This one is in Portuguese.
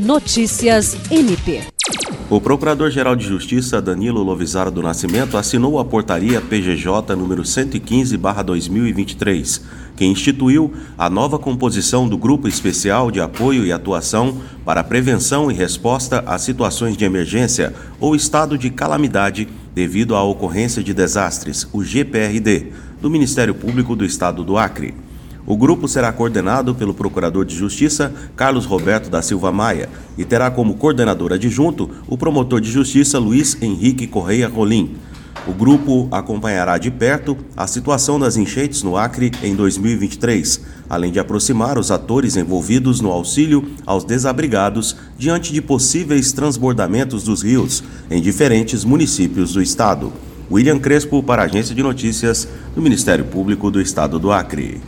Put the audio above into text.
Notícias MP. O Procurador-Geral de Justiça Danilo Lovisaro do Nascimento assinou a portaria PGJ número 115/2023, que instituiu a nova composição do Grupo Especial de Apoio e Atuação para Prevenção e Resposta a Situações de Emergência ou Estado de Calamidade devido à ocorrência de desastres, o GPRD, do Ministério Público do Estado do Acre. O grupo será coordenado pelo Procurador de Justiça Carlos Roberto da Silva Maia e terá como coordenador adjunto o promotor de Justiça Luiz Henrique Correia Rolim. O grupo acompanhará de perto a situação das enchentes no Acre em 2023, além de aproximar os atores envolvidos no auxílio aos desabrigados diante de possíveis transbordamentos dos rios em diferentes municípios do estado. William Crespo, para a Agência de Notícias do Ministério Público do Estado do Acre.